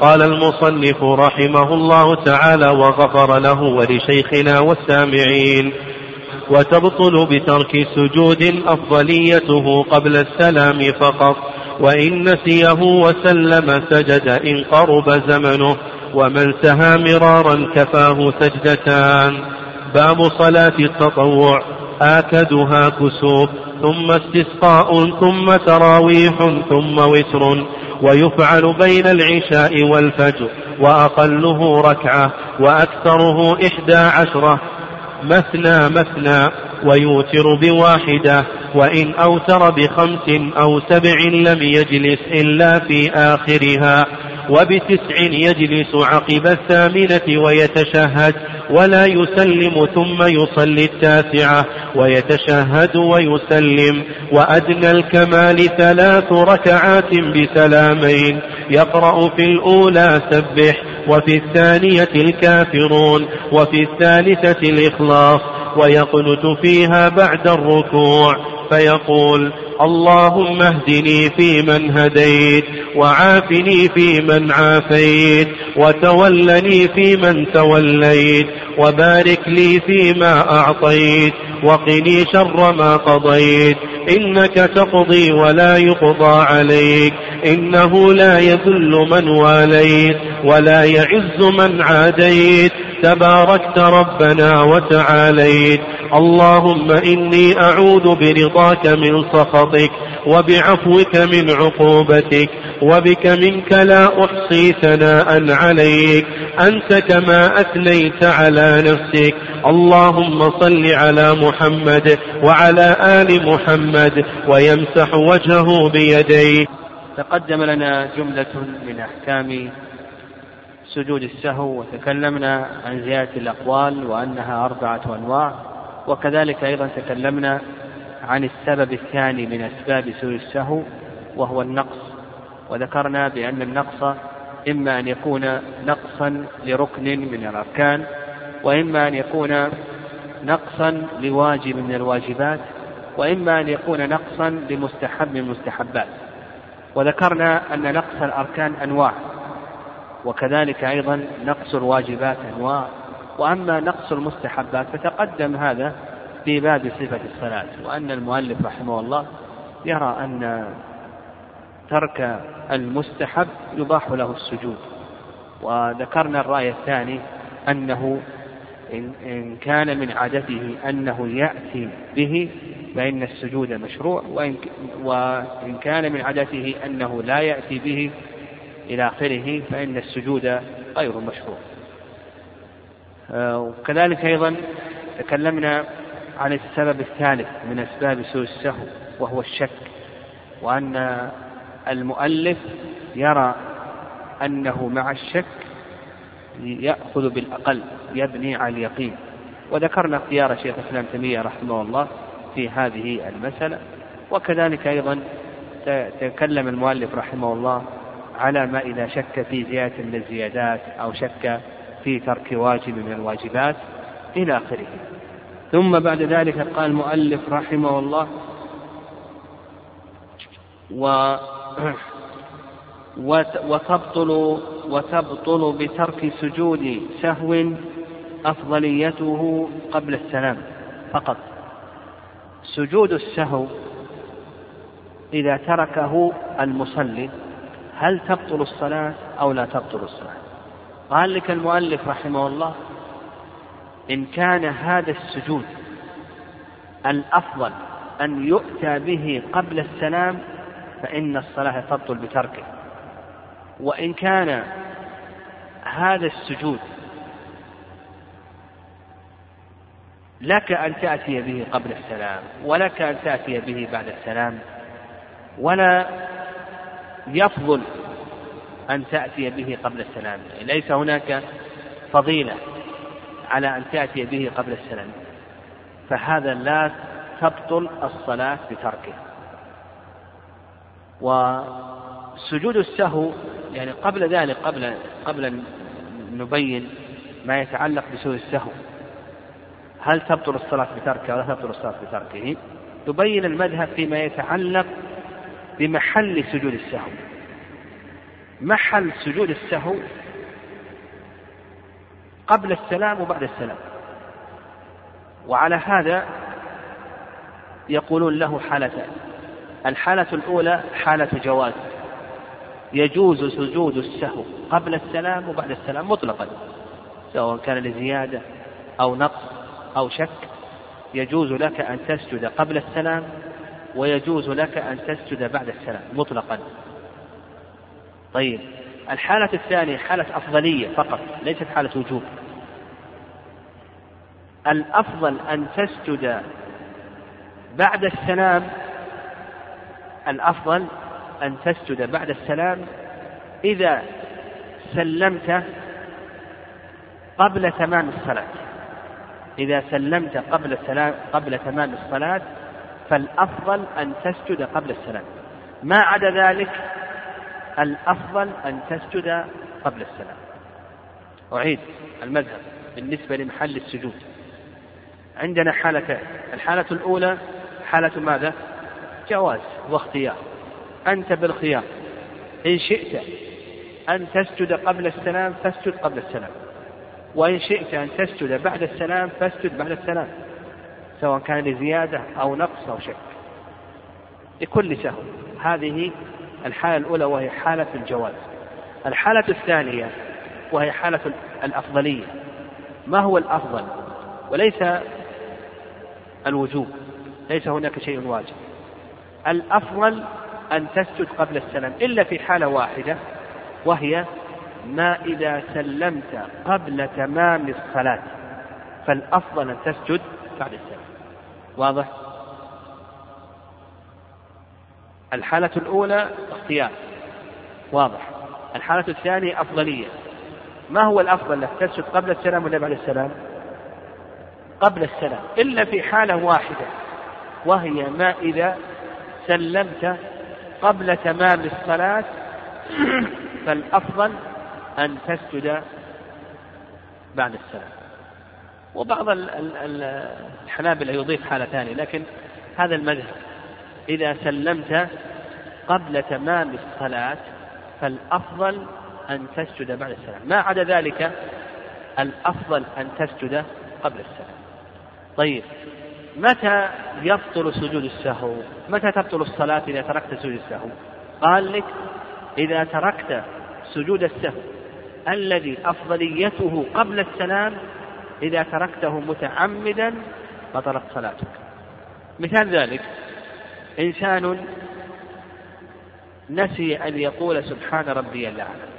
قال المصنف رحمه الله تعالى وغفر له ولشيخنا والسامعين وتبطل بترك سجود أفضليته قبل السلام فقط وإن نسيه وسلم سجد إن قرب زمنه ومن سها مرارا كفاه سجدتان. باب صلاة التطوع آكدها كسوف. ثم استسقاء ثم تراويح ثم وتر ويفعل بين العشاء والفجر وأقله ركعة وأكثره إحدى عشرة. مثنى مثنى ويوتر بواحدة وإن أوتر بخمس أو سبع لم يجلس إلا في آخرها. وبتسع يجلس عقب الثامنة ويتشهد. ولا يسلم ثم يصلي التاسعة ويتشهد ويسلم وأدنى الكمال ثلاث ركعات بسلامين يقرأ في الأولى سبح وفي الثانية الكافرون وفي الثالثة الإخلاص ويقنت فيها بعد الركوع فيقول اللهم اهدني فيمن هديت وعافني فيمن عافيت وتولني فيمن توليت وبارك لي فيما أعطيت وقني شر ما قضيت إنك تقضي ولا يقضى عليك إنه لا يذل من واليت ولا يعز من عاديت تباركت ربنا وتعاليت اللهم إني أعوذ برضاك من سخطك وبعفوك من عقوبتك وبك منك لا أحصي ثناء عليك أنت كما أثنيت على نفسك اللهم صل على محمد وعلى آل محمد ويمسح وجهه بيديه تقدم لنا جملة من أحكام سجود السهو وتكلمنا عن زيادة الأقوال وأنها أربعة أنواع. وكذلك أيضا تكلمنا عن السبب الثاني من أسباب سوء السهو وهو النقص. وذكرنا بأن النقص إما أن يكون نقصا لركن من الأركان وإما أن يكون نقصا لواجب من الواجبات وإما أن يكون نقصا لمستحب من المستحبات وذكرنا أن نقص الأركان أنواع وكذلك أيضا نقص الواجبات أنواع. وأما نقص المستحبات فتقدم هذا في باب صفة الصلاة وأن المؤلف رحمه الله يرى أن ترك المستحب يباح له السجود. وذكرنا الرأي الثاني أنه إن كان من عادته أنه يأتي به فإن السجود مشروع وإن, كان من عادته أنه لا يأتي به إلى آخره فإن السجود غير مشروع. وكذلك أيضا تكلمنا عن السبب الثالث من أسباب سوء السهو وهو الشك وأن المؤلف يرى أنه مع الشك يأخذ بالأقل يبني على اليقين. وذكرنا اختيار شيخ الإسلام تيمية رحمه الله في هذه المسألة. وكذلك أيضا تكلم المؤلف رحمه الله على ما إذا شك في زيادة من الزيادات أو شك في ترك واجب من الواجبات إلى آخره. ثم بعد ذلك قال المؤلف رحمه الله و وتبطل وتبطل بترك سجود سهو أفضليته قبل السلام فقط. سجود السهو إذا تركه المصلي هل تبطل الصلاة أو لا تبطل الصلاة؟ قال لك المؤلف رحمه الله إن كان هذا السجود الأفضل أن يؤتى به قبل السلام فإن الصلاة تبطل بتركه. وإن كان هذا السجود لك أن تأتي به قبل السلام ولك أن تأتي به بعد السلام ولا يفضل أن تأتي به قبل السلام. ليس هناك فضيلة على أن تأتي به قبل السلام. فهذا لا تبطل الصلاة بتركه. وسجود السهو يعني قبل ذلك قبل قبل أن نبين ما يتعلق بسجود السهو هل تبطل الصلاة بتركه ولا تبطل الصلاة بتركه؟ تبين المذهب فيما يتعلق بمحل سجود السهو. محل سجود السهو قبل السلام وبعد السلام. وعلى هذا يقولون له حالتان. الحالة الأولى حالة جواز. يجوز سجود السهو قبل السلام وبعد السلام مطلقا. سواء كان لزيادة أو نقص أو شك. يجوز لك أن تسجد قبل السلام ويجوز لك أن تسجد بعد السلام مطلقا. طيب. الحالة الثانية حالة أفضلية فقط ليست حالة وجوب. الأفضل أن تسجد بعد السلام الأفضل أن تسجد بعد السلام إذا سلمت قبل تمام الصلاة. إذا سلمت قبل السلام قبل تمام الصلاة فالأفضل أن تسجد قبل السلام. ما عدا ذلك؟ الأفضل أن تسجد قبل السلام. أعيد المذهب بالنسبة لمحل السجود. عندنا حالتان الحالة الأولى حالة ماذا؟ جواز واختيار. أنت بالخيار. إن شئت أن تسجد قبل السلام فاسجد قبل السلام. وإن شئت أن تسجد بعد السلام فاسجد بعد السلام. سواء كان لزيادة أو نقص أو شك. لكل سهو. هذه الحالة الأولى وهي حالة الجواز. الحالة الثانية وهي حالة الأفضلية. ما هو الأفضل؟ وليس الوجوب ليس هناك شيء واجب. الأفضل أن تسجد قبل السلام إلا في حالة واحدة وهي ما إذا سلمت قبل تمام الصلاة فالأفضل أن تسجد بعد السلام. واضح؟ الحالة الأولى اختيار. واضح. الحالة الثانية أفضلية. ما هو الأفضل؟ لك تسجد قبل السلام ولا بعد السلام؟ قبل السلام. إلا في حالة واحدة وهي ما إذا سلمت قبل تمام الصلاة فالأفضل أن تسجد بعد السلام. وبعض الحنابلة يضيف حالة ثانية لكن هذا المذهب. إذا سلمت قبل تمام الصلاة فالأفضل أن تسجد بعد السلام. ما عدا ذلك؟ الأفضل أن تسجد قبل السلام. طيب متى يبطل سجود السهو؟ متى تبطل الصلاة إذا تركت سجود السهو؟ قال لك إذا تركت سجود السهو الذي أفضليته قبل السلام إذا تركته متعمدا بطلت صلاتك. مثال ذلك إنسان نسي أن يقول سبحان ربي الأعلى.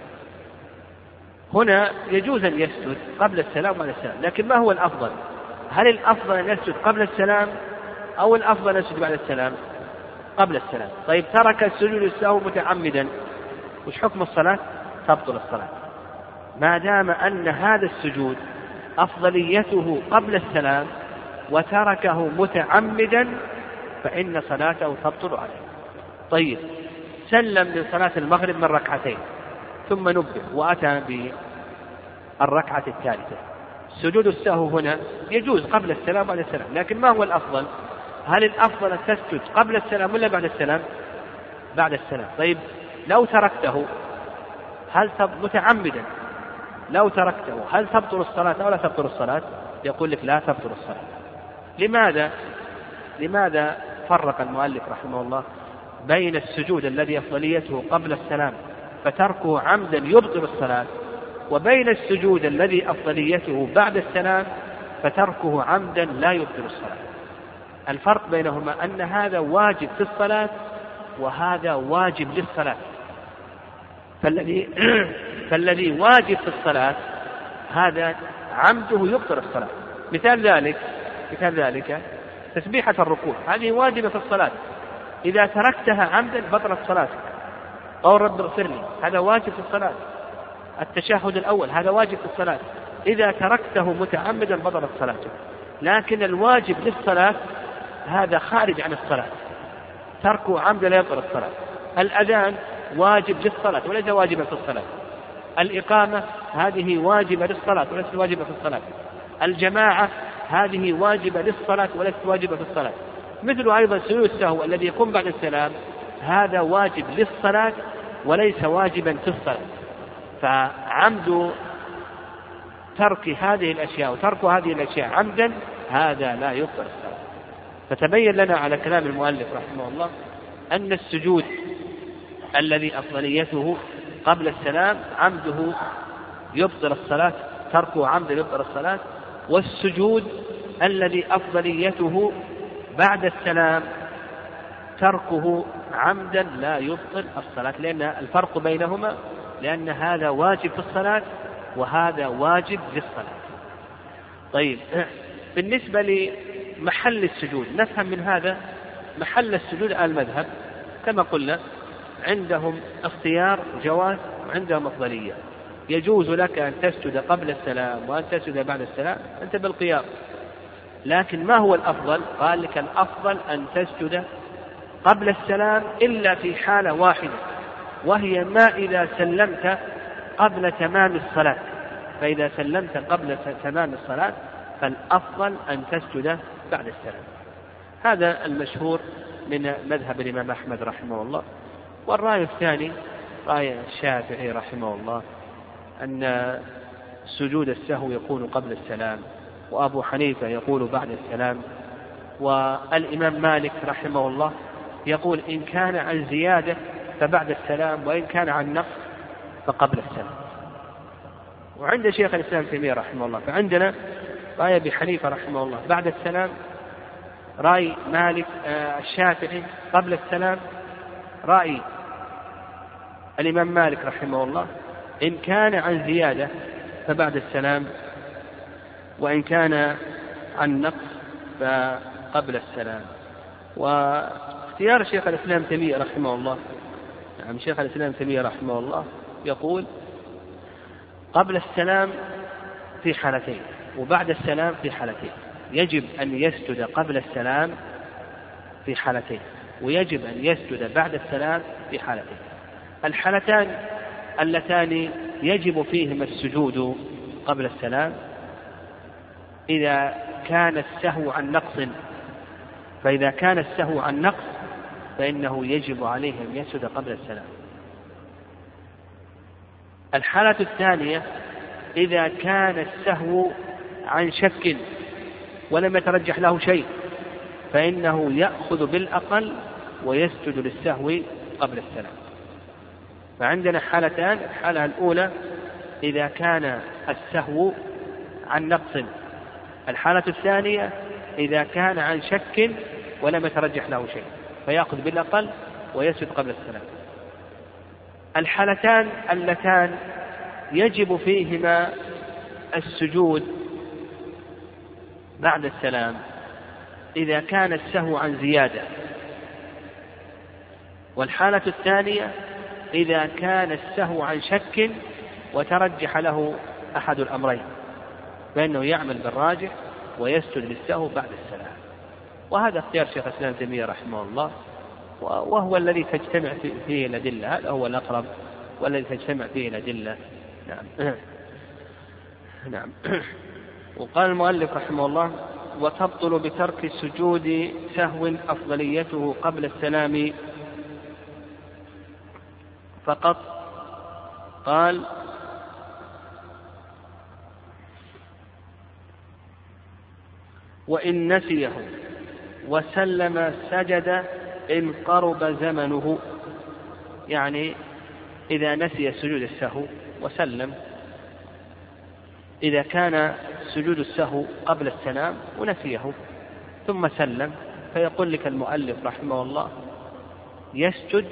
هنا يجوز أن يسجد قبل السلام وبعد السلام لكن ما هو الأفضل؟ هل الأفضل أن يسجد قبل السلام أو الأفضل أن يسجد بعد السلام؟ قبل السلام. طيب ترك السجود السهو متعمدا. وش حكم الصلاة؟ تبطل الصلاة. ما دام أن هذا السجود أفضليته قبل السلام وتركه متعمدا فإن صلاته تبطل عليه. طيب سلم من صلاة المغرب من ركعتين ثم نبه وأتى بالركعة الثالثة. سجود السهو هنا يجوز قبل السلام وبعد السلام لكن ما هو الأفضل؟ هل الأفضل أن تسجد قبل السلام ولا بعد السلام؟ بعد السلام. طيب لو تركته هل متعمدا لو تركته هل تبطل الصلاة أو لا تبطل الصلاة؟ يقول لك لا تبطل الصلاة. لماذا؟ لماذا فرق المؤلف رحمه الله بين السجود الذي أفضليته قبل السلام فتركه عمدا يبطل الصلاة وبين السجود الذي أفضليته بعد السلام فتركه عمدا لا يبطل الصلاة. الفرق بينهما أن هذا واجب في الصلاة وهذا واجب للصلاة. فالذي فالذي واجب في الصلاة هذا عمده يبطل الصلاة. مثال ذلك مثال ذلك تسبيحة الركوع. هذه واجبة في الصلاة. إذا تركتها عمدا بطلت صلاتك قول رب اغفر لي. هذا واجب في الصلاة. التشهد الأول هذا واجب في الصلاة. إذا تركته متعمدا بطلت صلاتك لكن الواجب للصلاة هذا خارج عن الصلاة. تركه عمدا لا يبطل الصلاة. الأذان واجب للصلاة وليس واجبا في الصلاة. الإقامة هذه واجبة للصلاة وليست واجبة في الصلاة. الجماعة هذه واجبة للصلاة وليست واجبة في الصلاة. مثل أيضا سجود السهو الذي يقوم بعد السلام هذا واجب للصلاة وليس واجبا في الصلاة. فعمد ترك هذه الأشياء وترك هذه الأشياء عمدا هذا لا يبطل الصلاة. فتبين لنا على كلام المؤلف رحمه الله أن السجود الذي أفضليته قبل السلام عمده يبطل الصلاة تركه عمدا يبطل الصلاة والسجود الذي أفضليته بعد السلام تركه عمدا لا يبطل الصلاة لأن الفرق بينهما لأن هذا واجب في الصلاة وهذا واجب في الصلاة طيب بالنسبة لمحل السجود نفهم من هذا محل السجود على المذهب كما قلنا عندهم اختيار جواز وعندهم أفضلية. يجوز لك أن تسجد قبل السلام وأن تسجد بعد السلام أنت بالقيام. لكن ما هو الأفضل؟ قال لك الأفضل أن تسجد قبل السلام إلا في حالة واحدة وهي ما إذا سلمت قبل تمام الصلاة. فإذا سلمت قبل تمام الصلاة فالأفضل أن تسجد بعد السلام. هذا المشهور من مذهب الإمام أحمد رحمه الله. والرأي الثاني رأي الشافعي رحمه الله. أن سجود السهو يكون قبل السلام وأبو حنيفة يقول بعد السلام والإمام مالك رحمه الله يقول إن كان عن زيادة فبعد السلام وإن كان عن نقص فقبل السلام. وعند شيخ الإسلام تيمية رحمه الله فعندنا رأي أبي حنيفة رحمه الله بعد السلام رأي مالك آه الشافعي قبل السلام رأي الإمام مالك رحمه الله إن كان عن زيادة فبعد السلام وإن كان عن نقص فقبل السلام. واختيار شيخ الإسلام تيمية رحمه الله نعم شيخ الإسلام تيمية رحمه الله يقول قبل السلام في حالتين وبعد السلام في حالتين. يجب أن يسجد قبل السلام في حالتين ويجب أن يسجد بعد السلام في حالتين. الحالتان اللتان يجب فيهما السجود قبل السلام. إذا كان السهو عن نقص فإذا كان السهو عن نقص فإنه يجب عليه أن يسجد قبل السلام. الحالة الثانية إذا كان السهو عن شك ولم يترجح له شيء فإنه يأخذ بالأقل ويسجد للسهو قبل السلام. فعندنا حالتان الحالة الأولى إذا كان السهو عن نقص. الحالة الثانية إذا كان عن شك ولم يترجح له شيء فيأخذ بالأقل ويسجد قبل السلام. الحالتان اللتان يجب فيهما السجود بعد السلام. إذا كان السهو عن زيادة. والحالة الثانية إذا كان السهو عن شك وترجح له أحد الأمرين فإنه يعمل بالراجح ويسجد للسهو بعد السلام. وهذا اختيار شيخ الإسلام تيمية رحمه الله وهو الذي تجتمع فيه الأدلة هذا هو الأقرب والذي تجتمع فيه الأدلة. نعم. نعم. وقال المؤلف رحمه الله وتبطل بترك السجود سهو أفضليته قبل السلام فقط قال وإن نسيه وسلم سجد إن قرب زمنه. يعني إذا نسي سجود السهو وسلم. إذا كان سجود السهو قبل السلام ونسيه ثم سلم. فيقول لك المؤلف رحمه الله يسجد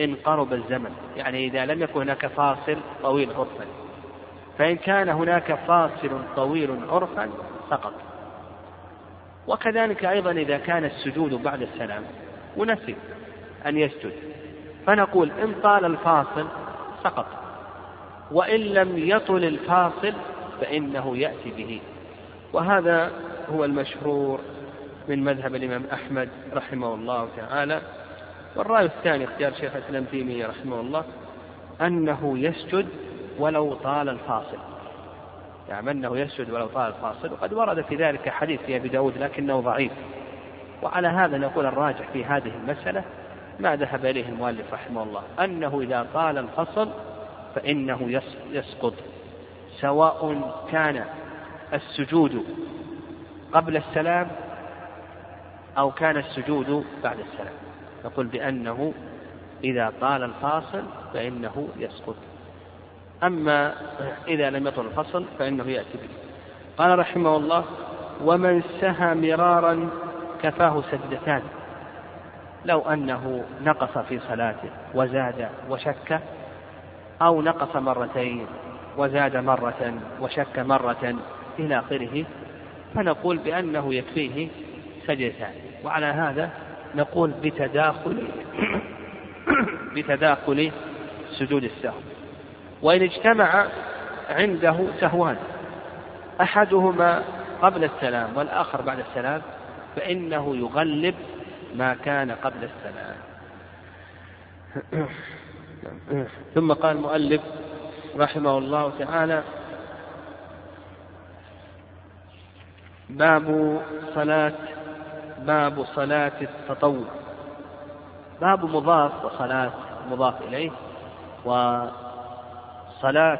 إن قرب الزمن يعني إذا لم يكن هناك فاصل طويل عرفا. فإن كان هناك فاصل طويل عرفا سقط وكذلك أيضا إذا كان السجود بعد السلام ونسي أن يسجد. فنقول إن طال الفاصل سقط وإن لم يطل الفاصل فإنه يأتي به. وهذا هو المشهور من مذهب الإمام أحمد رحمه الله تعالى. والرأي الثاني اختيار شيخ الإسلام تيمية رحمه الله أنه يسجد ولو طال الفاصل. يعني أنه يسجد ولو طال الفاصل وقد ورد في ذلك حديث في أبي داود لكنه ضعيف. وعلى هذا نقول الراجح في هذه المسألة ما ذهب إليه المؤلف رحمه الله أنه إذا طال الفصل فإنه يسقط سواء كان السجود قبل السلام أو كان السجود بعد السلام. نقول بأنه إذا طال الفاصل فإنه يسقط. أما إذا لم يطل الفصل فإنه يأتي به. قال رحمه الله ومن سهى مرارا كفاه سجدتان. لو أنه نقص في صلاته وزاد وشك أو نقص مرتين وزاد مرة وشك مرة إلى آخره فنقول بأنه يكفيه سجدتان. وعلى هذا نقول بتداخل بتداخل سجود السهو وإن اجتمع عنده سهوان. أحدهما قبل السلام والآخر بعد السلام فإنه يغلب ما كان قبل السلام. ثم قال المؤلف رحمه الله تعالى باب صلاة باب صلاة التطوع. باب مضاف وصلاة مضاف إليه وصلاة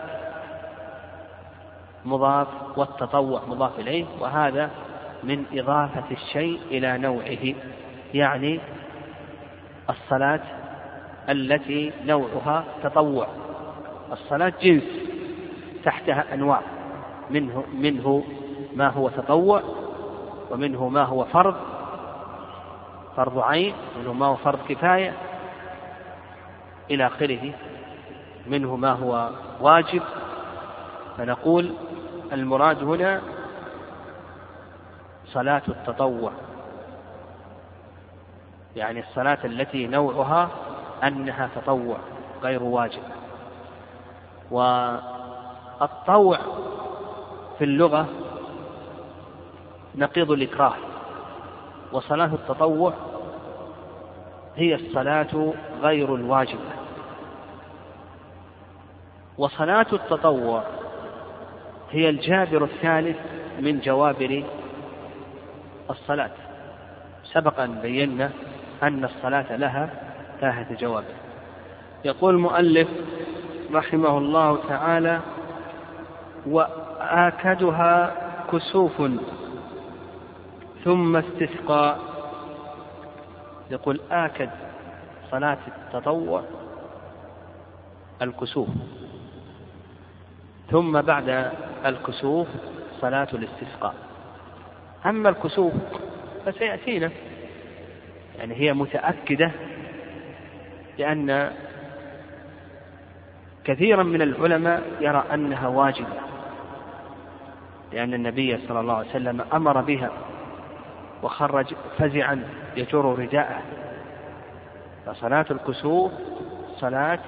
مضاف والتطوع مضاف إليه وهذا من إضافة الشيء إلى نوعه يعني الصلاة التي نوعها تطوع. الصلاة جنس تحتها أنواع منه منه ما هو تطوع ومنه ما هو فرض فرض عين منه ما هو فرض كفاية إلى آخره. منه ما هو واجب. فنقول المراد هنا صلاة التطوع. يعني الصلاة التي نوعها أنها تطوع غير واجب. والطوع في اللغة نقيض الإكراه. وصلاة التطوع هي الصلاة غير الواجبة. وصلاة التطوع هي الجابر الثالث من جوابر الصلاة. سبق أن بينا أن الصلاة لها ثلاثة جوابر يقول المؤلف رحمه الله تعالى وآكدها كسوف ثم استسقاء. يقول آكد صلاة التطوع الكسوف. ثم بعد الكسوف صلاة الاستسقاء. أما الكسوف فسيأتينا. يعني هي متأكدة لأن كثيرا من العلماء يرى أنها واجبة لأن النبي صلى الله عليه وسلم أمر بها وخرج فزعا. يجر رداءه. فصلاة الكسوف صلاة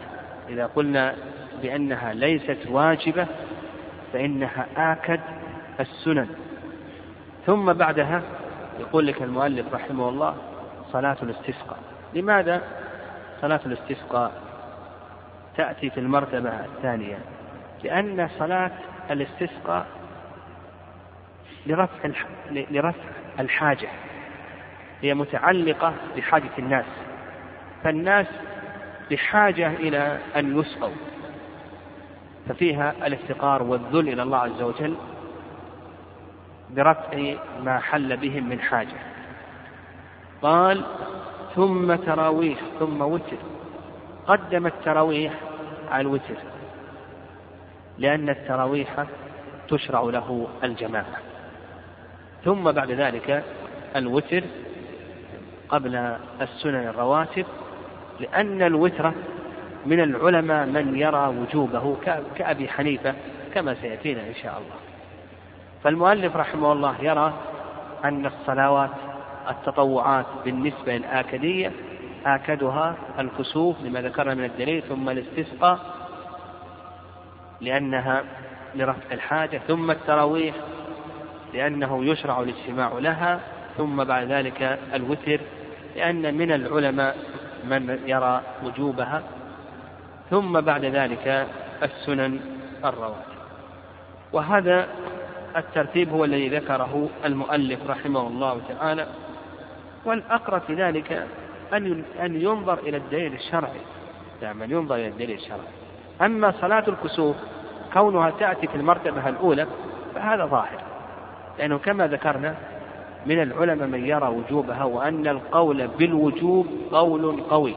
إذا قلنا بأنها ليست واجبة فإنها آكد السنن. ثم بعدها يقول لك المؤلف رحمه الله صلاة الاستسقاء. لماذا صلاة الاستسقاء تأتي في المرتبة الثانية؟ لأن صلاة الاستسقاء لرفع لرفع الحاجة. هي متعلقة بحاجة الناس. فالناس بحاجة إلى أن يسقوا. ففيها الافتقار والذل إلى الله عز وجل برفع ما حل بهم من حاجة. قال ثم تراويح ثم وتر. قدم التراويح على الوتر. لأن التراويح تشرع له الجماعة. ثم بعد ذلك الوتر قبل السنن الرواتب لأن الوتر من العلماء من يرى وجوبه كأبي حنيفة كما سيأتينا إن شاء الله. فالمؤلف رحمه الله يرى أن الصلوات التطوعات بالنسبة للآكدية آكدها الكسوف لما ذكرنا من الدليل ثم الاستسقاء لأنها لرفع الحاجة ثم التراويح لأنه يشرع الاجتماع لها ثم بعد ذلك الوتر لأن من العلماء من يرى وجوبها ثم بعد ذلك السنن الرواتب وهذا الترتيب هو الذي ذكره المؤلف رحمه الله تعالى والأقرب في ذلك أن أن ينظر إلى الدليل الشرعي. نعم أن ينظر إلى الدليل الشرعي. أما صلاة الكسوف كونها تأتي في المرتبة الأولى فهذا ظاهر لأنه كما ذكرنا من العلماء من يرى وجوبها وأن القول بالوجوب قول قوي.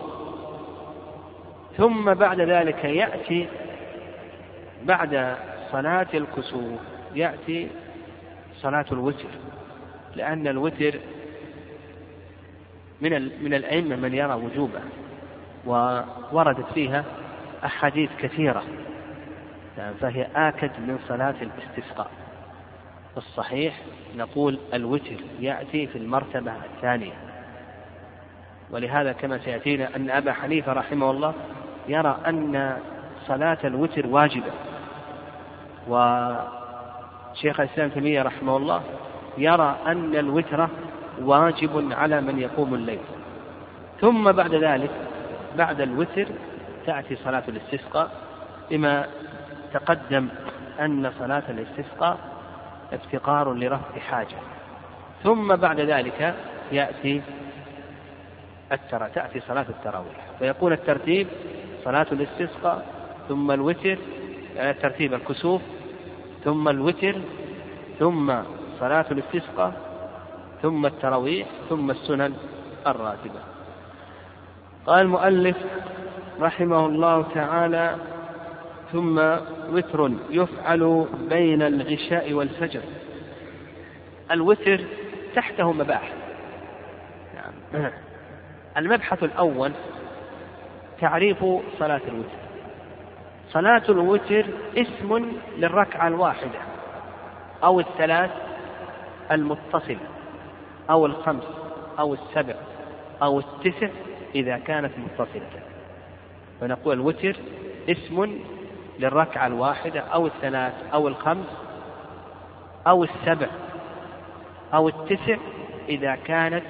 ثم بعد ذلك يأتي بعد صلاة الكسوف يأتي صلاة الوتر لأن الوتر من من الأئمة من يرى وجوبه ووردت فيها أحاديث كثيرة فهي آكد من صلاة الاستسقاء. الصحيح نقول الوتر يأتي في المرتبة الثانية. ولهذا كما سيأتينا أن أبا حنيفة رحمه الله يرى أن صلاة الوتر واجبة. وشيخ الإسلام تيمية رحمه الله يرى أن الوتر واجب على من يقوم الليل. ثم بعد ذلك بعد الوتر تأتي صلاة الاستسقاء بما تقدم أن صلاة الاستسقاء افتقار لرفع حاجة. ثم بعد ذلك يأتي الترى تأتي صلاة التراويح. فيكون الترتيب صلاة الاستسقاء ثم الوتر يعني ترتيب الكسوف ثم الوتر ثم صلاة الاستسقاء ثم التراويح ثم السنن الراتبة. قال المؤلف رحمه الله تعالى ثم وتر يفعل بين العشاء والفجر. الوتر تحته مباحث. يعني المبحث الأول تعريف صلاة الوتر. صلاة الوتر اسم للركعة الواحدة أو الثلاث المتصلة أو الخمس أو السبع أو التسع إذا كانت متصلة. فنقول الوتر اسم للركعة الواحدة أو الثلاث أو الخمس أو السبع أو التسع إذا كانت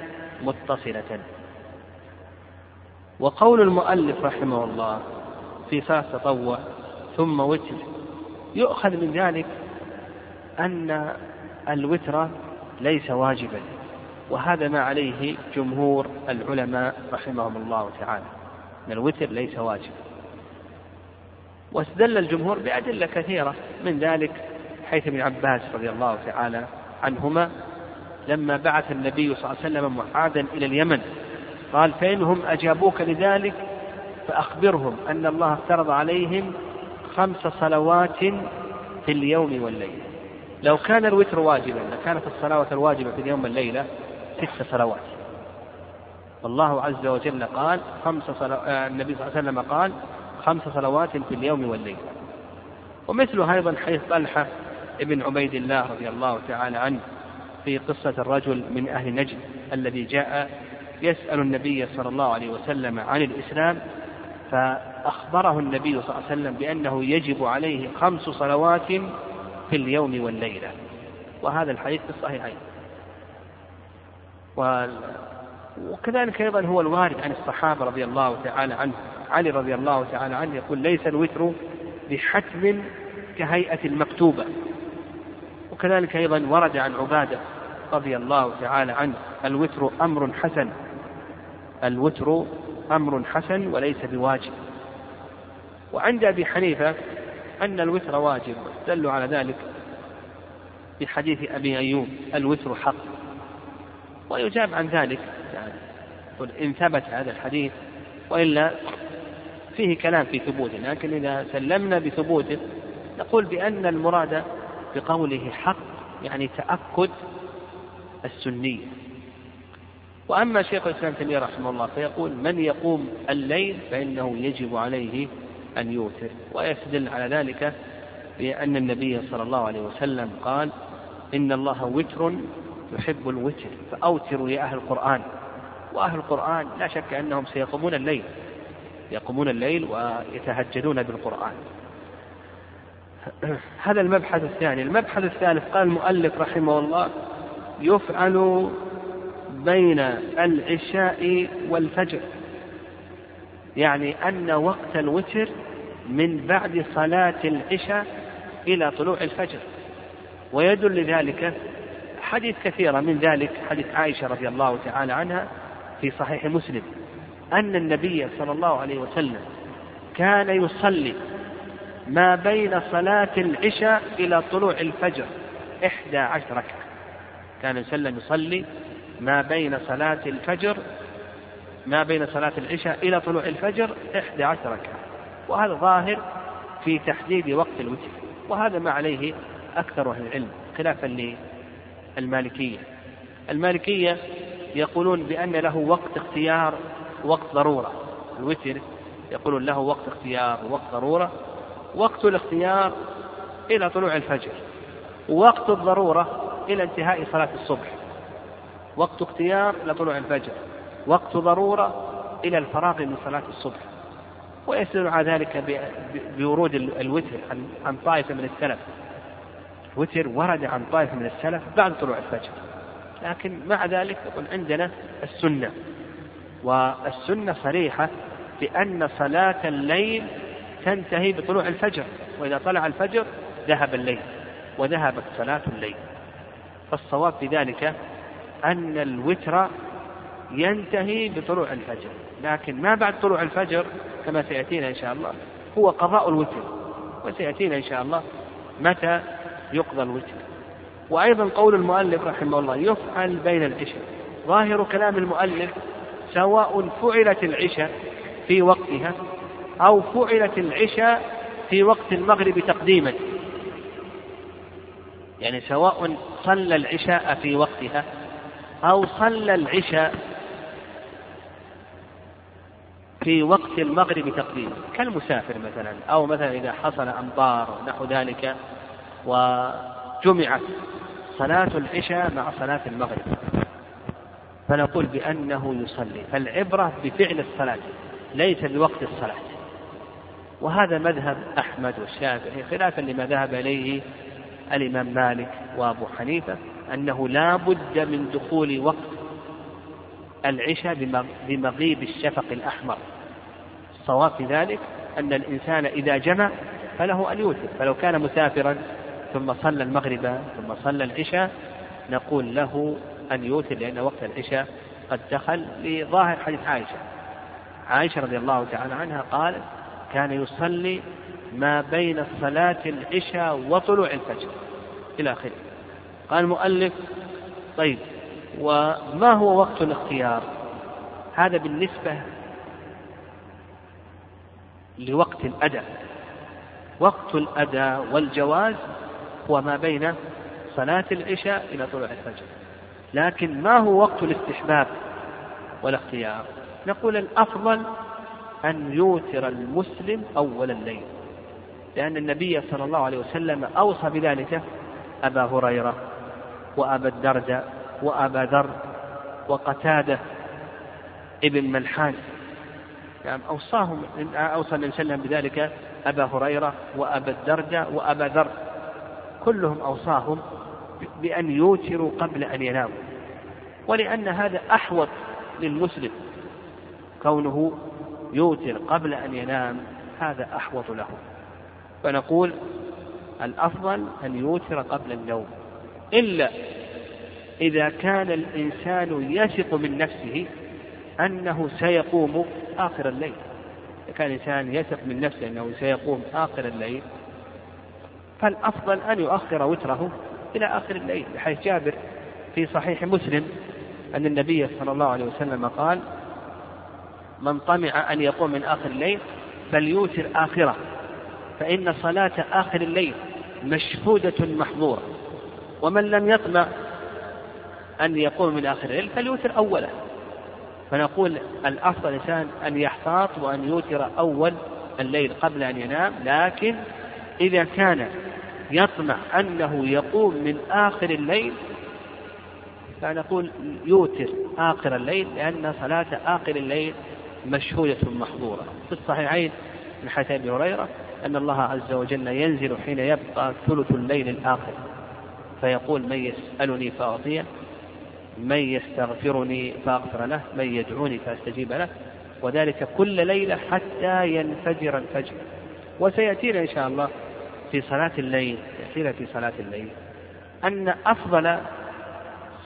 متصلة. وقول المؤلف رحمه الله في صلاة تطوع ثم وتر يؤخذ من ذلك أن الوتر ليس واجبا وهذا ما عليه جمهور العلماء رحمهم الله تعالى أن الوتر ليس واجبا. واستدل الجمهور بأدلة كثيرة من ذلك حيث ابن عباس رضي الله تعالى عنهما لما بعث النبي صلى الله عليه وسلم معاذا إلى اليمن. قال فإنهم أجابوك لذلك فأخبرهم أن الله افترض عليهم خمس صلوات في اليوم والليلة. لو كان الوتر واجبا لكانت الصلوات الواجبة في اليوم والليلة ست صلوات. والله عز وجل قال خمس صلو... آه، النبي صلى الله عليه وسلم قال خمس صلوات في اليوم والليلة ومثله أيضا حيث طلحة ابن عبيد الله رضي الله تعالى عنه في قصة الرجل من أهل نجد الذي جاء يسأل النبي صلى الله عليه وسلم عن الإسلام فأخبره النبي صلى الله عليه وسلم بأنه يجب عليه خمس صلوات في اليوم والليلة. وهذا الحديث في الصحيحين. وكذلك أيضا هو الوارد عن الصحابة رضي الله تعالى عنه علي رضي الله تعالى عنه يقول ليس الوتر بحتم كهيئة المكتوبة. وكذلك أيضا ورد عن عبادة رضي الله تعالى عنه الوتر أمر حسن الوتر أمر حسن وليس بواجب. وعند أبي حنيفة أن الوتر واجب دلوا على ذلك بحديث أبي أيوب الوتر حق. ويجاب عن ذلك يعني إن ثبت هذا الحديث وإلا فيه كلام في ثبوته لكن إذا سلمنا بثبوته نقول بأن المراد بقوله حق يعني تأكد السنية. وأما شيخ الإسلام تيمية رحمه الله فيقول من يقوم الليل فإنه يجب عليه أن يوتر. ويستدل على ذلك بأن النبي صلى الله عليه وسلم قال إن الله وتر يحب الوتر فأوتروا يا أهل القرآن. وأهل القرآن لا شك أنهم سيقومون الليل. يقومون الليل ويتهجدون بالقرآن. هذا المبحث الثاني. المبحث الثالث قال المؤلف رحمه الله يفعل بين العشاء والفجر. يعني أن وقت الوتر من بعد صلاة العشاء إلى طلوع الفجر. ويدل لذلك حديث كثيرة من ذلك حديث عائشة رضي الله تعالى عنها في صحيح مسلم. أن النبي صلى الله عليه وسلم كان يصلي ما بين صلاة العشاء إلى طلوع الفجر إحدى عشر ركعة. كان وسلم يصلي ما بين صلاة الفجر ما بين صلاة العشاء إلى طلوع الفجر إحدى عشر ركعة. وهذا ظاهر في تحديد وقت الوتر وهذا ما عليه أكثر أهل العلم خلافا للمالكية. المالكية يقولون بأن له وقت اختيار وقت ضرورة. الوتر يقولون له وقت اختيار ووقت ضرورة. وقت الاختيار إلى طلوع الفجر. ووقت الضرورة إلى انتهاء صلاة الصبح. وقت اختيار إلى طلوع الفجر. وقت ضرورة إلى الفراغ من صلاة الصبح. ويستدل على ذلك بورود الوتر عن طائفة من السلف. الوتر ورد عن طائفة من السلف بعد طلوع الفجر. لكن مع ذلك يقول عندنا السنة. والسنة صريحة بأن صلاة الليل تنتهي بطلوع الفجر وإذا طلع الفجر ذهب الليل وذهبت صلاة الليل. فالصواب في ذلك أن الوتر ينتهي بطلوع الفجر. لكن ما بعد طلوع الفجر كما سيأتينا إن شاء الله هو قضاء الوتر. وسيأتينا إن شاء الله متى يقضى الوتر. وأيضا قول المؤلف رحمه الله يفعل بين العشاء ظاهر كلام المؤلف سواء فعلت العشاء في وقتها أو فعلت العشاء في وقت المغرب تقديما. يعني سواء صلى العشاء في وقتها أو صلى العشاء في وقت المغرب تقديما. كالمسافر مثلا أو مثلا إذا حصل أمطار نحو ذلك وجمعت صلاة العشاء مع صلاة المغرب. فنقول بأنه يصلي. فالعبرة بفعل الصلاة ليس بوقت الصلاة. وهذا مذهب أحمد والشافعي خلافا لما ذهب إليه الإمام مالك وأبو حنيفة أنه لا بد من دخول وقت العشاء بمغيب الشفق الأحمر. الصواب في ذلك أن الإنسان إذا جمع فله أن يوتر. فلو كان مسافرا ثم صلى المغرب ثم صلى العشاء نقول له أن يوتر لأن وقت العشاء قد دخل لظاهر حديث عائشة. عائشة رضي الله تعالى عنها قالت كان يصلي ما بين صلاة العشاء وطلوع الفجر. إلى آخره. قال المؤلف طيب وما هو وقت الاختيار؟ هذا بالنسبة لوقت الأداء. وقت الأداء والجواز هو ما بين صلاة العشاء إلى طلوع الفجر. لكن ما هو وقت الاستحباب والاختيار؟ نقول الأفضل أن يوتر المسلم أول الليل لأن النبي صلى الله عليه وسلم أوصى بذلك أبا هريرة وأبا الدرداء وأبا ذر وقتادة ابن ملحان. يعني أوصاهم أوصى النبي صلى الله عليه وسلم بذلك أبا هريرة وأبا الدرداء وأبا ذر كلهم أوصاهم بأن يوتروا قبل أن يناموا. ولأن هذا أحوط للمسلم كونه يوتر قبل أن ينام هذا أحوط له. فنقول الأفضل أن يوتر قبل النوم. إلا إذا كان الإنسان يثق من نفسه أنه سيقوم آخر الليل. إذا كان الإنسان يثق من نفسه أنه سيقوم آخر الليل فالأفضل أن يؤخر وتره إلى آخر الليل لحديث جابر في صحيح مسلم أن النبي صلى الله عليه وسلم قال من طمع أن يقوم من آخر الليل فليوتر آخره فإن صلاة آخر الليل مشهودة محضورة ومن لم يطمع أن يقوم من آخر الليل فليوتر أوله. فنقول الأفضل الإنسان أن يحتاط وأن يوتر أول الليل قبل أن ينام لكن إذا كان يطمع أنه يقوم من آخر الليل فنقول يوتر آخر الليل لأن صلاة آخر الليل مشهودة محظورة. في الصحيحين من حديث أبي هريرة أن الله عز وجل ينزل حين يبقى ثلث الليل الآخر فيقول من يسألني فأعطيه من يستغفرني فأغفر له من يدعوني فأستجيب له. وذلك كل ليلة حتى ينفجر الفجر. وسيأتينا إن شاء الله في صلاة الليل يأتينا في صلاة الليل أن أفضل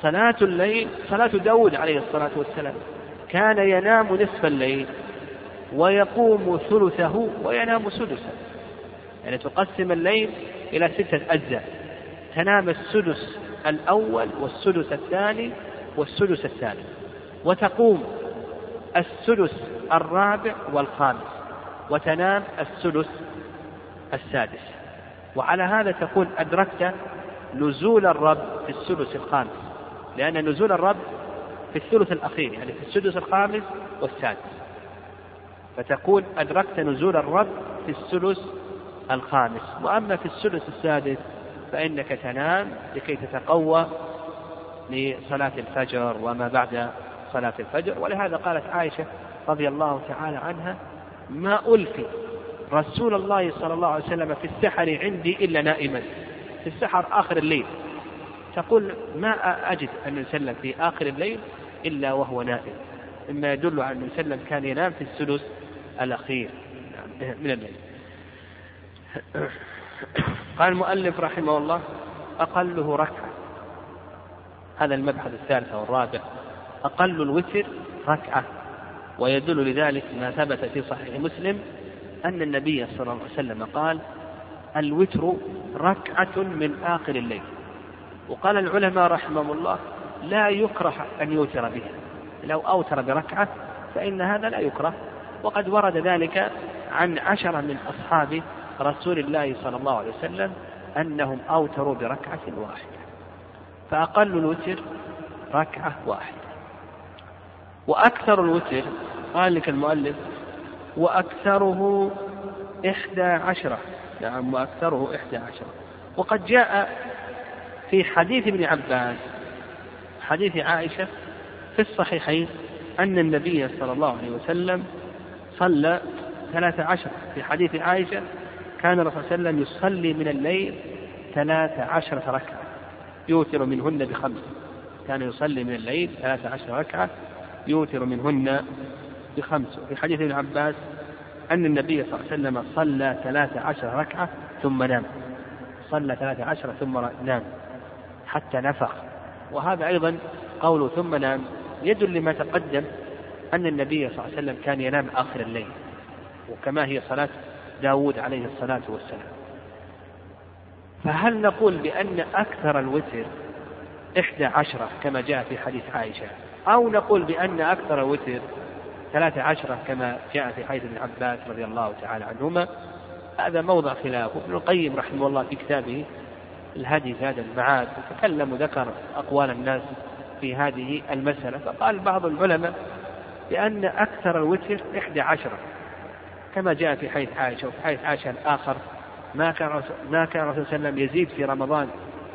صلاة الليل صلاة داود عليه الصلاة والسلام. كان ينام نصف الليل ويقوم ثلثه وينام سدسه. يعني تقسم الليل إلى ستة أجزاء. تنام السدس الأول والسدس الثاني والسدس الثالث. وتقوم السدس الرابع والخامس. وتنام السدس السادس. وعلى هذا تكون أدركت نزول الرب في السدس الخامس. لأن نزول الرب في الثلث الأخير يعني في السدس الخامس والسادس. فتكون أدركت نزول الرب في السدس الخامس. وأما في السدس السادس فإنك تنام لكي تتقوى لصلاة الفجر وما بعد صلاة الفجر. ولهذا قالت عائشة رضي الله تعالى عنها ما ألقي رسول الله صلى الله عليه وسلم في السحر عندي إلا نائما. في السحر آخر الليل. تقول ما أجد أن يسلم في آخر الليل إلا وهو نائم. مما يدل على أن يسلم كان ينام في الثلث الأخير. من الليل. قال المؤلف رحمه الله أقله ركعة. هذا المبحث الثالث والرابع أقل الوتر ركعة. ويدل لذلك ما ثبت في صحيح مسلم أن النبي صلى الله عليه وسلم قال الوتر ركعة من آخر الليل. وقال العلماء رحمهم الله لا يكره أن يوتر بها. لو أوتر بركعة فإن هذا لا يكره. وقد ورد ذلك عن عشرة من أصحاب رسول الله صلى الله عليه وسلم أنهم أوتروا بركعة واحدة. فأقل الوتر ركعة واحدة. وأكثر الوتر قال لك المؤلف وأكثره إحدى عشرة. نعم وأكثره إحدى عشرة. وقد جاء في حديث ابن عباس حديث عائشة في الصحيحين أن النبي صلى الله عليه وسلم صلى ثلاث عشر. في حديث عائشة كان الرسول صلى الله عليه وسلم يصلي من الليل ثلاث عشرة ركعة يوتر منهن بخمس. كان يصلي من الليل ثلاث عشر ركعة يوتر منهن بخمس في حديث ابن عباس أن النبي صلى الله عليه وسلم صلى ثلاث عشر ركعة ثم نام. صلى ثلاث عشر ثم نام. حتى نفخ. وهذا أيضا قول ثم نام يدل لما تقدم أن النبي صلى الله عليه وسلم كان ينام آخر الليل. وكما هي صلاة داود عليه الصلاة والسلام. فهل نقول بأن أكثر الوتر إحدى عشرة كما جاء في حديث عائشة؟ أو نقول بأن أكثر الوتر ثلاثة عشرة كما جاء في حديث ابن عباس رضي الله تعالى عنهما. هذا موضع خلاف. وابن القيم رحمه الله في كتابه الهدي في هذا المعاد تكلم وذكر أقوال الناس في هذه المسألة. فقال بعض العلماء بأن أكثر الوتر إحدى عشرة كما جاء في حديث عائشة وفي حديث عائشة الآخر ما كان ما كان الرسول صلى الله عليه وسلم يزيد في رمضان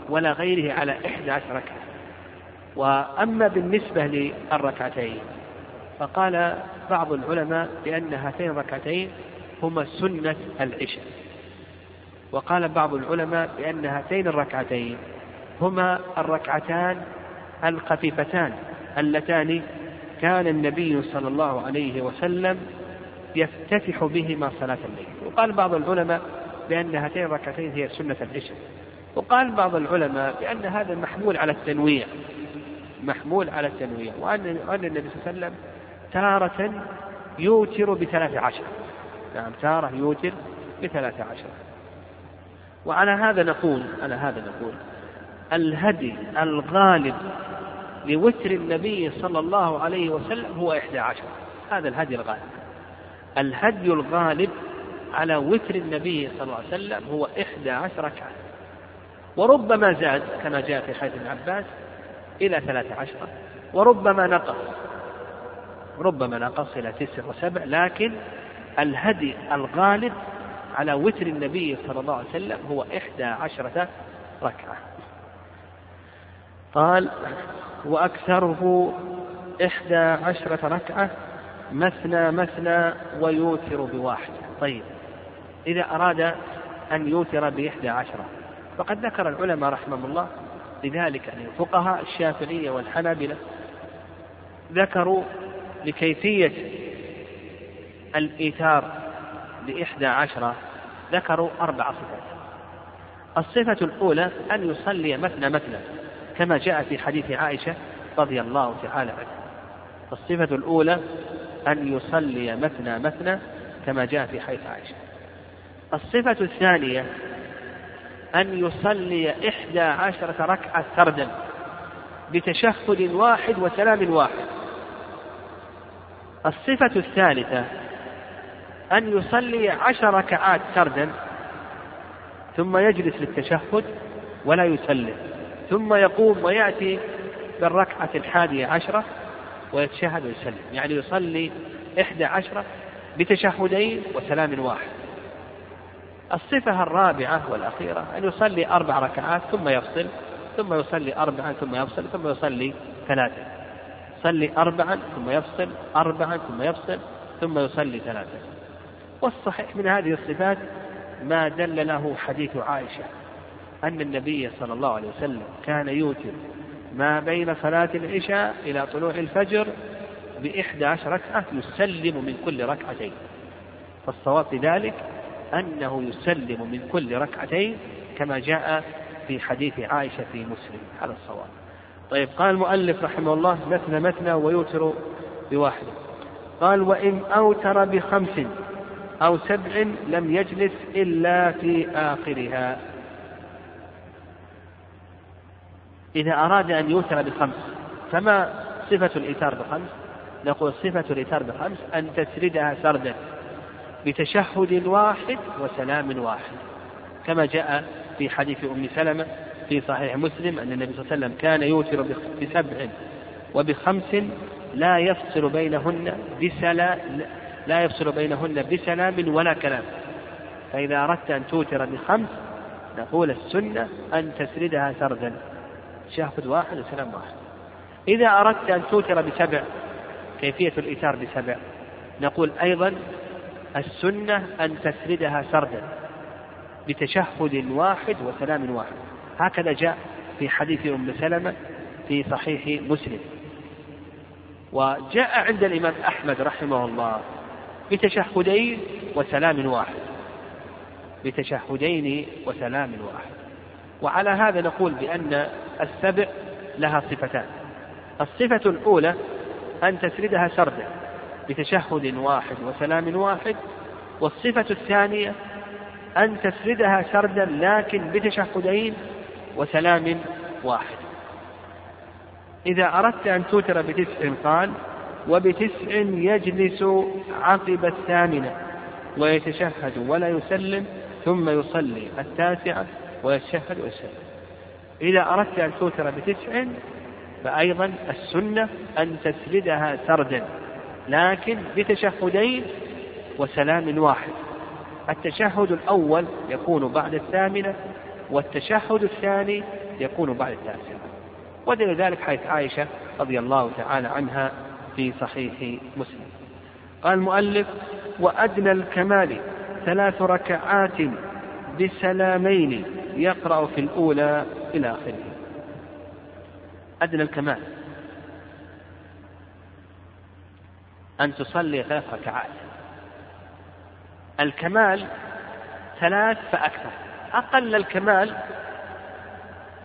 ولا غيره على إحدى عشر ركعة. وأما بالنسبة للركعتين فقال بعض العلماء بأن هاتين الركعتين هما سنة العشاء. وقال بعض العلماء بأن هاتين الركعتين هما الركعتان الخفيفتان اللتان كان النبي صلى الله عليه وسلم يفتتح بهما صلاة الليل. وقال بعض العلماء بأن هاتين الركعتين هي سنة العشاء. وقال بعض العلماء بأن هذا محمول على التنويع. محمول على التنويع. وأن أن النبي صلى الله عليه وسلم تارة يوتر بثلاث عشر. نعم تارة يوتر بثلاث عشر. وعلى هذا نقول على هذا نقول الهدي الغالب لوتر النبي صلى الله عليه وسلم هو إحدى عشر. هذا الهدي الغالب. الهدي الغالب على وتر النبي صلى الله عليه وسلم هو إحدى عشر ركعة. وربما زاد كما جاء في حديث ابن عباس إلى ثلاث عشرة وربما نقص. ربما نقص إلى تسع وسبع لكن الهدي الغالب على وتر النبي صلى الله عليه وسلم هو إحدى عشرة ركعة. قال وأكثره إحدى عشرة ركعة مثنى مثنى ويوتر بواحد. طيب إذا أراد أن يوتر بإحدى عشرة فقد ذكر العلماء رحمهم الله لذلك يعني الفقهاء الشافعية والحنابلة ذكروا لكيفية الإيثار بإحدى عشرة ذكروا أربع صفات. الصفة الأولى أن يصلي مثنى مثنى كما جاء في حديث عائشة رضي الله تعالى عنها. الصفة الأولى أن يصلي مثنى مثنى كما جاء في حيث عائشة. الصفة الثانية أن يصلي إحدى عشرة ركعة سردا بتشهد واحد وسلام واحد. الصفة الثالثة أن يصلي عشر ركعات سردا ثم يجلس للتشهد ولا يسلم ثم يقوم ويأتي بالركعة الحادية عشرة ويتشهد ويسلم يعني يصلي إحدى عشرة بتشهدين وسلام واحد. الصفة الرابعة والأخيرة أن يصلي أربع ركعات ثم يفصل ثم يصلي أربعا ثم يفصل ثم يصلي ثلاثة. يصلي أربعا ثم يفصل أربعا ثم يفصل ثم يصلي ثلاثة والصحيح من هذه الصفات ما دل له حديث عائشة أن النبي صلى الله عليه وسلم كان يوتر ما بين صلاة العشاء إلى طلوع الفجر بإحدى عشر ركعة يسلم من كل ركعتين. فالصواب في ذلك أنه يسلم من كل ركعتين كما جاء في حديث عائشة في مسلم. على الصواب. طيب قال المؤلف رحمه الله مثنى مثنى ويوتر بواحد. قال وإن أوتر بخمس أو سبع لم يجلس إلا في آخرها. إذا أراد أن يوتر بخمس فما صفة الإيتار بخمس؟ نقول صفة الإيتار بخمس أن تسردها سردا بتشهد واحد وسلام واحد كما جاء في حديث أم سلمة في صحيح مسلم أن النبي صلى الله عليه وسلم كان يوتر بسبع وبخمس لا يفصل بينهن بسلا لا يفصل بينهن بسلام ولا كلام. فإذا أردت أن توتر بخمس نقول السنة أن تسردها سردا. تشهد واحد وسلام واحد إذا أردت أن توتر بسبع كيفية الإيتار بسبع؟ نقول أيضا السنة أن تسردها سردا بتشهد واحد وسلام واحد. هكذا جاء في حديث أم سلمة في صحيح مسلم. وجاء عند الإمام أحمد رحمه الله بتشهدين وسلام واحد. بتشهدين وسلام واحد. وعلى هذا نقول بأن السبع لها صفتان. الصفة الأولى أن تسردها سردا بتشهد واحد وسلام واحد. والصفة الثانية أن تسردها سردا لكن بتشهدين وسلام واحد. إذا أردت أن توتر بتسع قال وبتسع يجلس عقب الثامنة ويتشهد ولا يسلم ثم يصلي التاسعة ويتشهد ويسلم. إذا أردت أن توتر بتسع فأيضا السنة أن تسردها سردا لكن بتشهدين وسلام واحد. التشهد الأول يكون بعد الثامنة والتشهد الثاني يكون بعد التاسعة ودل ذلك حيث عائشة رضي الله تعالى عنها في صحيح مسلم. قال المؤلف وأدنى الكمال ثلاث ركعات بسلامين يقرأ في الأولى إلى آخره. أدنى الكمال أن تصلي ثلاث ركعات. الكمال ثلاث فأكثر. أقل الكمال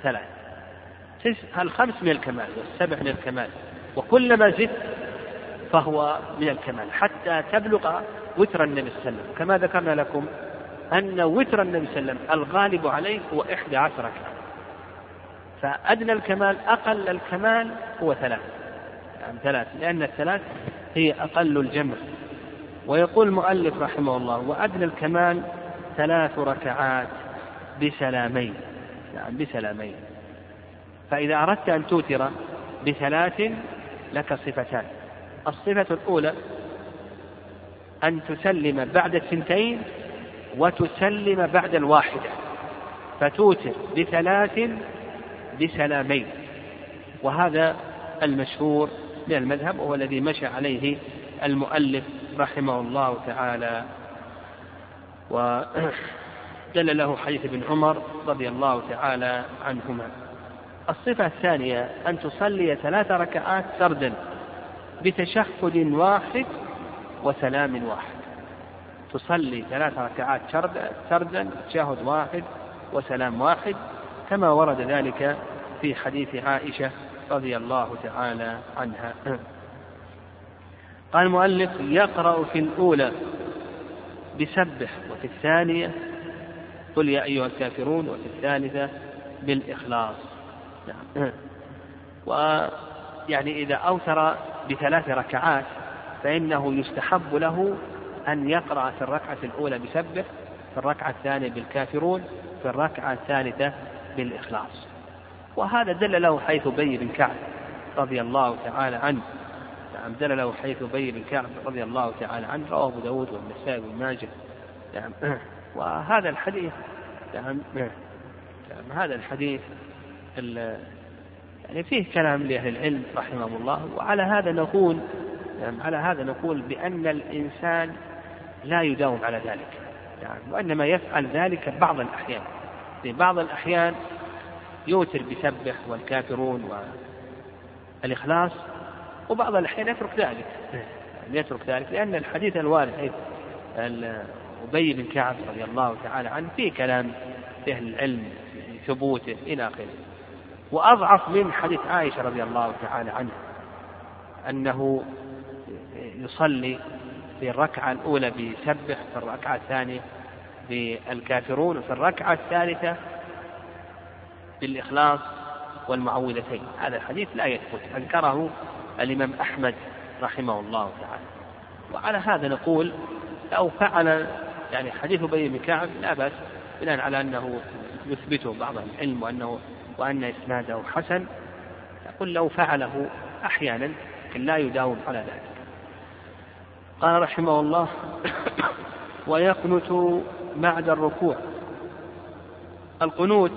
ثلاث الخمس من الكمال والسبع من الكمال. وكلما زدت فهو من الكمال. حتى تبلغ وتر النبي صلى الله عليه وسلم. كما ذكرنا لكم أن وتر النبي صلى الله عليه وسلم الغالب عليه هو إحدى عشر ركعة. فأدنى الكمال أقل الكمال هو ثلاث يعني ثلاث لأن الثلاث هي أقل الجمع. ويقول المؤلف رحمه الله وأدنى الكمال ثلاث ركعات. بسلامين. نعم بسلامين. فإذا أردت أن توتر بثلاث لك صفتان. الصفة الأولى أن تسلم بعد الثنتين وتسلم بعد الواحدة. فتوتر بثلاث بسلامين. وهذا المشهور من المذهب وهو الذي مشى عليه المؤلف رحمه الله تعالى. ودل له حديث ابن عمر رضي الله تعالى عنهما. الصفة الثانية أن تصلي ثلاث ركعات سردا بتشهد واحد وسلام واحد. تصلي ثلاث ركعات سردا تشهد واحد وسلام واحد كما ورد ذلك في حديث عائشة رضي الله تعالى عنها. قال المؤلف يقرأ في الأولى بسبح وفي الثانية قل يا أيها الكافرون وفي الثالثة بالإخلاص. نعم. ويعني إذا أوتر بثلاث ركعات فإنه يستحب له أن يقرأ في الركعة الأولى بسبح في الركعة الثانية بالكافرون في الركعة الثالثة بالإخلاص. وهذا دل له حيث بي بن كعب رضي الله تعالى عنه. نعم دل له حيث بي بن كعب رضي الله تعالى عنه رواه أبو داود والنسائي وابن ماجه نعم. وهذا الحديث نعم. نعم هذا الحديث يعني فيه كلام لأهل العلم رحمهم الله وعلى هذا نقول نعم على هذا نقول بأن الإنسان لا يداوم على ذلك. نعم وإنما يفعل ذلك بعض الأحيان. في بعض الأحيان يوتر بسبح والكافرون والإخلاص وبعض الأحيان يترك ذلك. يعني يترك ذلك لأن الحديث الوارد حيث أبي بن كعب رضي الله تعالى عنه فيه كلام في أهل العلم في ثبوته إلى آخره. وأضعف من حديث عائشة رضي الله تعالى عنها أنه يصلي في الركعة الأولى بيسبح في الركعة الثانية بالكافرون وفي الركعة الثالثة بالإخلاص والمعوذتين. هذا الحديث لا يثبت أنكره الإمام أحمد رحمه الله تعالى. وعلى هذا نقول لو فعل يعني حديث أبي بن كعب لا بأس بناء على أنه يثبته بعض العلم وأنه وأن إسناده حسن يقول لو فعله أحيانا لكن لا يداوم على ذلك. قال رحمه الله ويقنت بعد الركوع. القنوت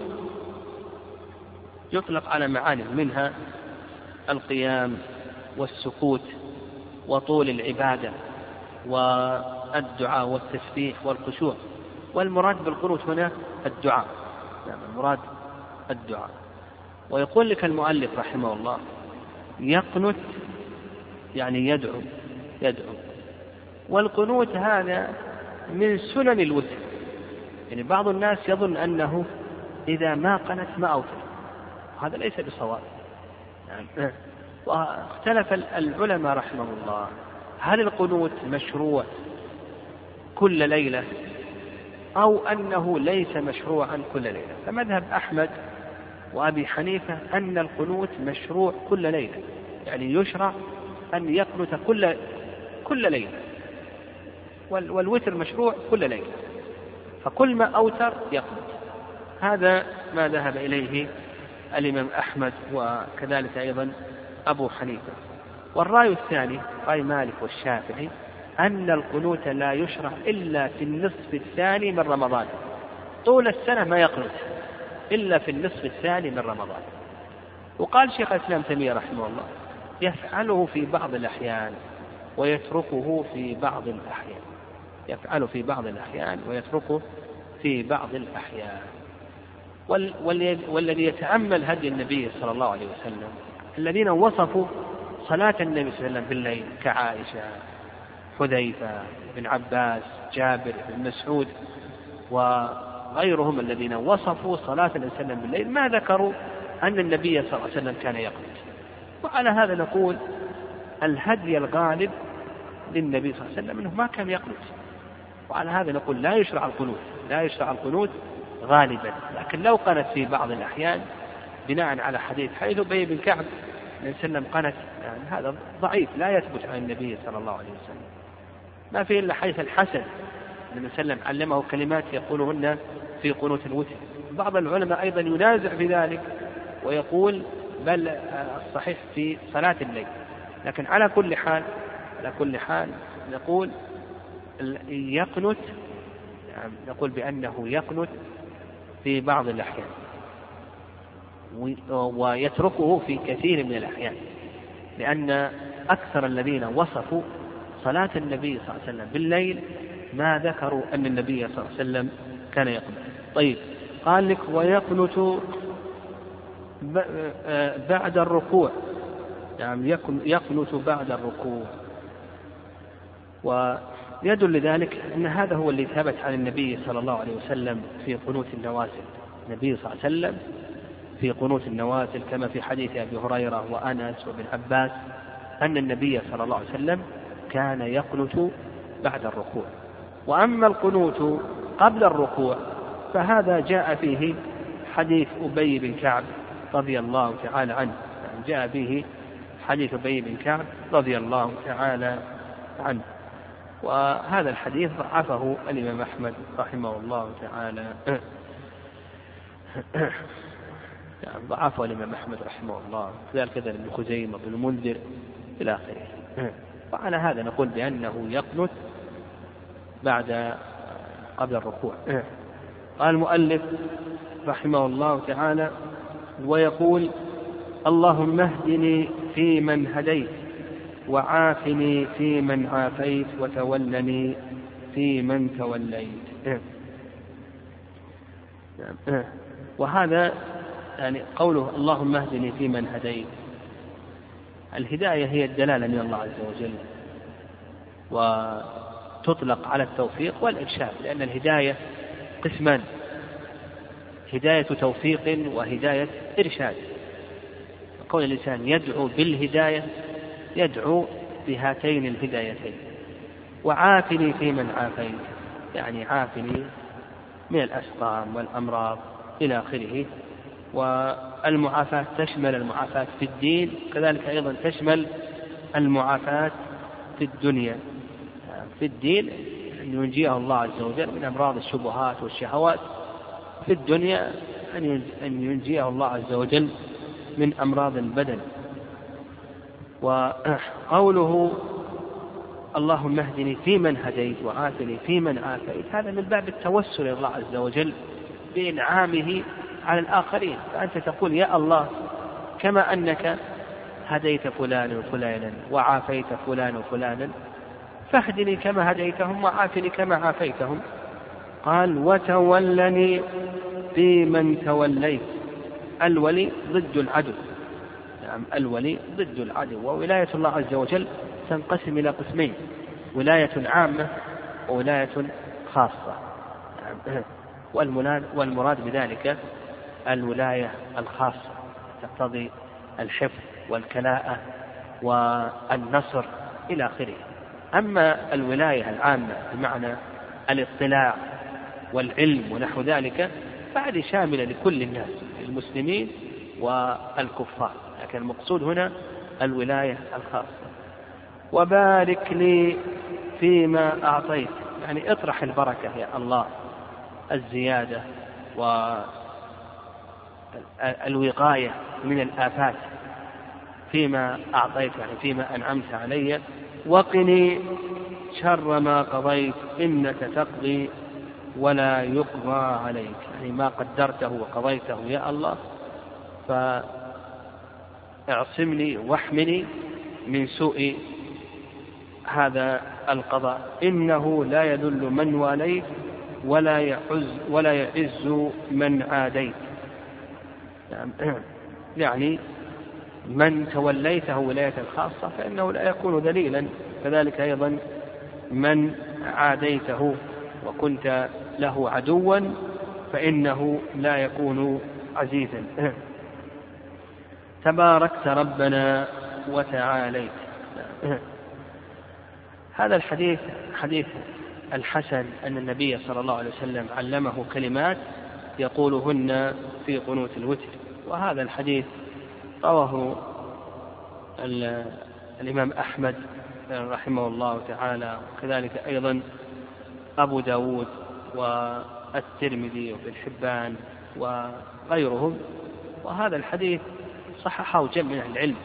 يطلق على معاني منها القيام والسكوت وطول العبادة والدعاء والتسبيح والخشوع. والمراد بالقنوت هنا الدعاء. نعم المراد الدعاء. ويقول لك المؤلف رحمه الله يقنت يعني يدعو يدعو. والقنوت هذا من سنن الوتر. يعني بعض الناس يظن أنه إذا ما قنت ما أوتر. هذا ليس بصواب. يعني واختلف العلماء رحمه الله هل القنوت مشروع؟ كل ليلة أو أنه ليس مشروعا كل ليلة. فمذهب أحمد وأبي حنيفة أن القنوت مشروع كل ليلة. يعني يشرع أن يقنت كل كل ليلة. والوتر مشروع كل ليلة. فكل ما أوتر يقنت. هذا ما ذهب إليه الإمام أحمد وكذلك أيضا أبو حنيفة. والرأي الثاني رأي مالك والشافعي أن القنوت لا يشرع إلا في النصف الثاني من رمضان. طول السنة ما يقنت إلا في النصف الثاني من رمضان. وقال شيخ الإسلام تيمية رحمه الله يفعله في بعض الأحيان ويتركه في بعض الأحيان. يفعله في بعض الأحيان ويتركه في بعض الأحيان. والذي يتأمل هدي النبي صلى الله عليه وسلم الذين وصفوا صلاة النبي صلى الله عليه وسلم بالليل كعائشة حذيفة بن عباس جابر بن مسعود وغيرهم الذين وصفوا صلاة النبي صلى الله عليه وسلم بالليل ما ذكروا أن النبي صلى الله عليه وسلم كان يقنط وعلى هذا نقول الهدي الغالب للنبي صلى الله عليه وسلم أنه ما كان يقنط وعلى هذا نقول لا يشرع القنوت لا يشرع القنوت غالبا. لكن لو قنت في بعض الأحيان بناء على حديث حيث أبي بن كعب صلى الله عليه وسلم قنت يعني هذا ضعيف لا يثبت عن النبي صلى الله عليه وسلم. ما في إلا حيث الحسن. النبي صلى الله عليه وسلم علمه كلمات يقولهن في قنوت الوتر. بعض العلماء أيضا ينازع في ذلك ويقول بل الصحيح في صلاة الليل. لكن على كل حال على كل حال نقول يقنت يعني نقول بأنه يقنت في بعض الأحيان. ويتركه في كثير من الأحيان. لأن أكثر الذين وصفوا صلاة النبي صلى الله عليه وسلم بالليل ما ذكروا أن النبي صلى الله عليه وسلم كان يقنت طيب قال لك ويقنت بعد الركوع. يعني يقنت بعد الركوع. ويدل لذلك أن هذا هو اللي ثبت عن النبي صلى الله عليه وسلم في قنوت النوازل. النبي صلى الله عليه وسلم في قنوت النوازل كما في حديث أبي هريرة وأنس وابن عباس أن النبي صلى الله عليه وسلم كان يقنت بعد الركوع. وأما القنوت قبل الركوع فهذا جاء فيه حديث أبي بن كعب رضي الله تعالى عنه. يعني جاء فيه حديث أبي بن كعب رضي الله تعالى عنه. وهذا الحديث ضعفه الإمام أحمد رحمه الله تعالى. يعني ضعفه الإمام أحمد رحمه الله. كذلك ابن خزيمة بن المنذر إلى آخره. وعلى هذا نقول بأنه يقنت بعد قبل الركوع. قال المؤلف رحمه الله تعالى ويقول اللهم اهدني فيمن هديت وعافني فيمن عافيت وتولني فيمن توليت. وهذا يعني قوله اللهم اهدني فيمن هديت. الهداية هي الدلالة من الله عز وجل وتطلق على التوفيق والإرشاد لأن الهداية قسمان هداية توفيق وهداية إرشاد. كون الإنسان يدعو بالهداية يدعو بهاتين الهدايتين. وعافني في من عافيت يعني عافني من الأسقام والأمراض إلى آخره. والمعافاة تشمل المعافاة في الدين كذلك أيضا تشمل المعافاة في الدنيا. في الدين أن ينجيه الله عز وجل من أمراض الشبهات والشهوات في الدنيا أن ينجيه الله عز وجل من أمراض البدن. وقوله اللهم اهدني فيمن هديت وعافني فيمن عافيت هذا من باب التوسل الله عز وجل بإنعامه على الآخرين فأنت تقول يا الله كما أنك هديت فلان وفلانا وعافيت فلان وفلانا فاهدني كما هديتهم وعافني كما عافيتهم. قال وتولني في من توليت الولي ضد العدو. نعم الولي ضد العدو. وولاية الله عز وجل تنقسم إلى قسمين ولاية عامة وولاية خاصة. نعم. والمراد بذلك الولاية الخاصة تقتضي الحفظ والكلاءة والنصر إلى آخره. أما الولاية العامة بمعنى الاطلاع والعلم ونحو ذلك فهذه شاملة لكل الناس المسلمين والكفار. لكن المقصود هنا الولاية الخاصة. وبارك لي فيما أعطيت. يعني اطرح البركة يا الله الزيادة والوقاية من الآفات فيما أعطيت يعني فيما أنعمت علي. وقني شر ما قضيت إنك تقضي ولا يقضى عليك. يعني ما قدرته وقضيته يا الله فاعصمني واحمني من سوء هذا القضاء. إنه لا يذل من واليت ولا يعز ولا يعز من عاديت. يعني من توليته ولاية الخاصة فإنه لا يكون ذليلا. كذلك أيضا من عاديته وكنت له عدوا فإنه لا يكون عزيزا. تباركت ربنا وتعاليت. هذا الحديث حديث الحسن أن النبي صلى الله عليه وسلم علمه كلمات يقولهن في قنوت الوتر. وهذا الحديث رواه الإمام أحمد رحمه الله تعالى وكذلك أيضا أبو داود والترمذي وابن حبان وغيرهم. وهذا الحديث صححه جمع من العلم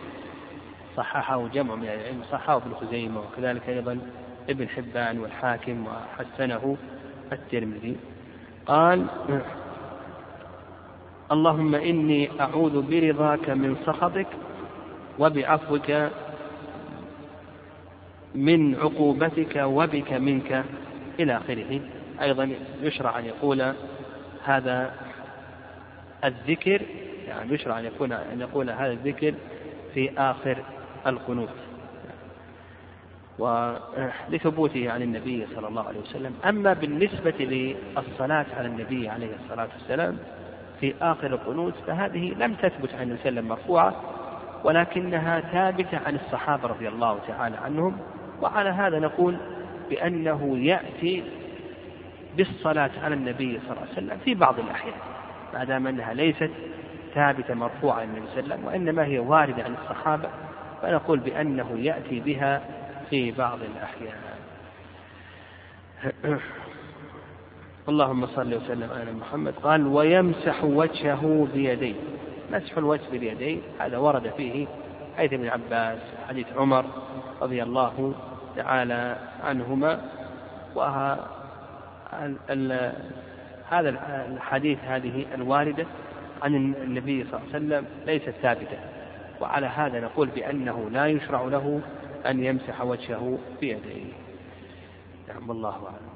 صححه جمع من العلم صححه ابن خزيمة وكذلك أيضا ابن حبان والحاكم وحسنه الترمذي. قال اللهم إني أعوذ برضاك من سخطك وبعفوك من عقوبتك وبك منك إلى آخره. أيضا يشرع أن يقول هذا الذكر يعني يشرع أن يكون أن يقول هذا الذكر في آخر القنوت. ولثبوته عن النبي صلى الله عليه وسلم. أما بالنسبة للصلاة على النبي عليه الصلاة والسلام في آخر القنوت فهذه لم تثبت عن النبي مرفوعة ولكنها ثابتة عن الصحابة رضي الله تعالى عنهم. وعلى هذا نقول بأنه يأتي بالصلاة على النبي صلى الله عليه وسلم في بعض الأحيان ما دام أنها ليست ثابتة مرفوعة عن النبي صلى الله عليه وسلم وإنما هي واردة عن الصحابة فنقول بأنه يأتي بها في بعض الأحيان. اللهم صل وسلم على محمد. قال ويمسح وجهه بيديه. مسح الوجه باليدين هذا ورد فيه حديث ابن عباس حديث عمر رضي الله تعالى عنهما. هذا الحديث هذه الواردة عن النبي صلى الله عليه وسلم ليست ثابتة. وعلى هذا نقول بأنه لا يشرع له أن يمسح وجهه بيديه. نعم والله أعلم.